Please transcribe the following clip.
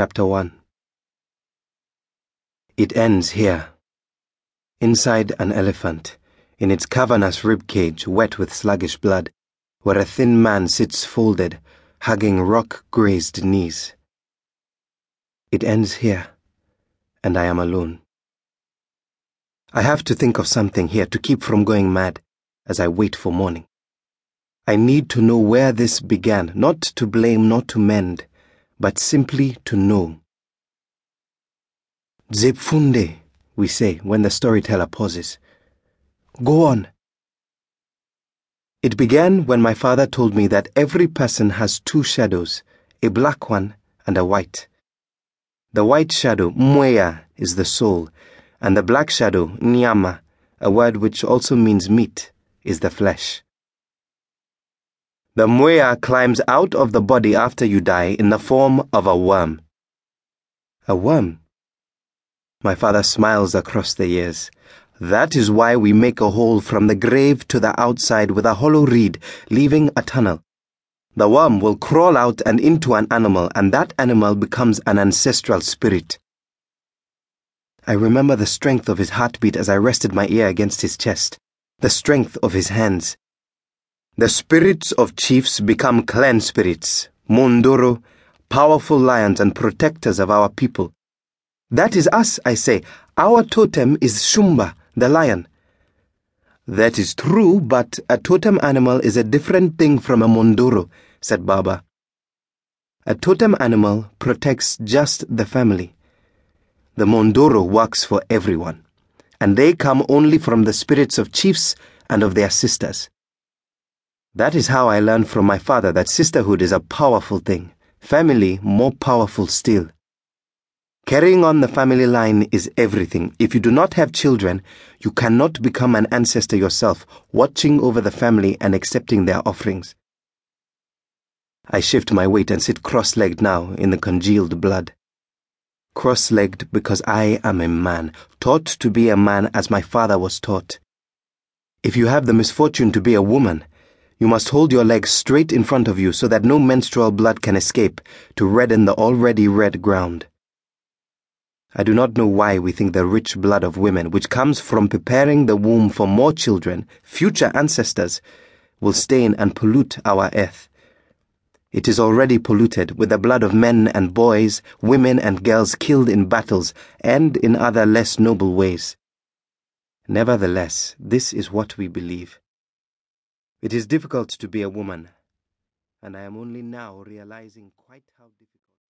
Chapter 1 It ends here. Inside an elephant, in its cavernous rib cage wet with sluggish blood, where a thin man sits folded, hugging rock grazed knees. It ends here, and I am alone. I have to think of something here to keep from going mad as I wait for morning. I need to know where this began, not to blame, not to mend, but simply to know. Zepfunde, we say when the storyteller pauses. Go on. It began when my father told me that every person has two shadows, a black one and a white. The white shadow, Mweya, is the soul, and the black shadow, Nyama, a word which also means meat, is the flesh. The Mweya climbs out of the body after you die in the form of a worm. A worm? My father smiles across the years. That is why we make a hole from the grave to the outside with a hollow reed, leaving a tunnel. The worm will crawl out and into an animal, and that animal becomes an ancestral spirit. I remember the strength of his heartbeat as I rested my ear against his chest, the strength of his hands. The spirits of chiefs become clan spirits, Mhondoro, powerful lions and protectors of our people. That is us, I say. Our totem is Shumba, the lion. That is true, but a totem animal is a different thing from a Mhondoro, said Baba. A totem animal protects just the family. The Mhondoro works for everyone, and they come only from the spirits of chiefs and of their sisters. That is how I learned from my father that sisterhood is a powerful thing, family more powerful still. Carrying on the family line is everything. If you do not have children, you cannot become an ancestor yourself, watching over the family and accepting their offerings. I shift my weight and sit cross legged now in the congealed blood. Cross legged because I am a man, taught to be a man as my father was taught. If you have the misfortune to be a woman, you must hold your legs straight in front of you so that no menstrual blood can escape to redden the already red ground. I do not know why we think the rich blood of women, which comes from preparing the womb for more children, future ancestors, will stain and pollute our earth. It is already polluted with the blood of men and boys, women and girls killed in battles and in other less noble ways. Nevertheless, this is what we believe. It is difficult to be a woman, and I am only now realizing quite how difficult.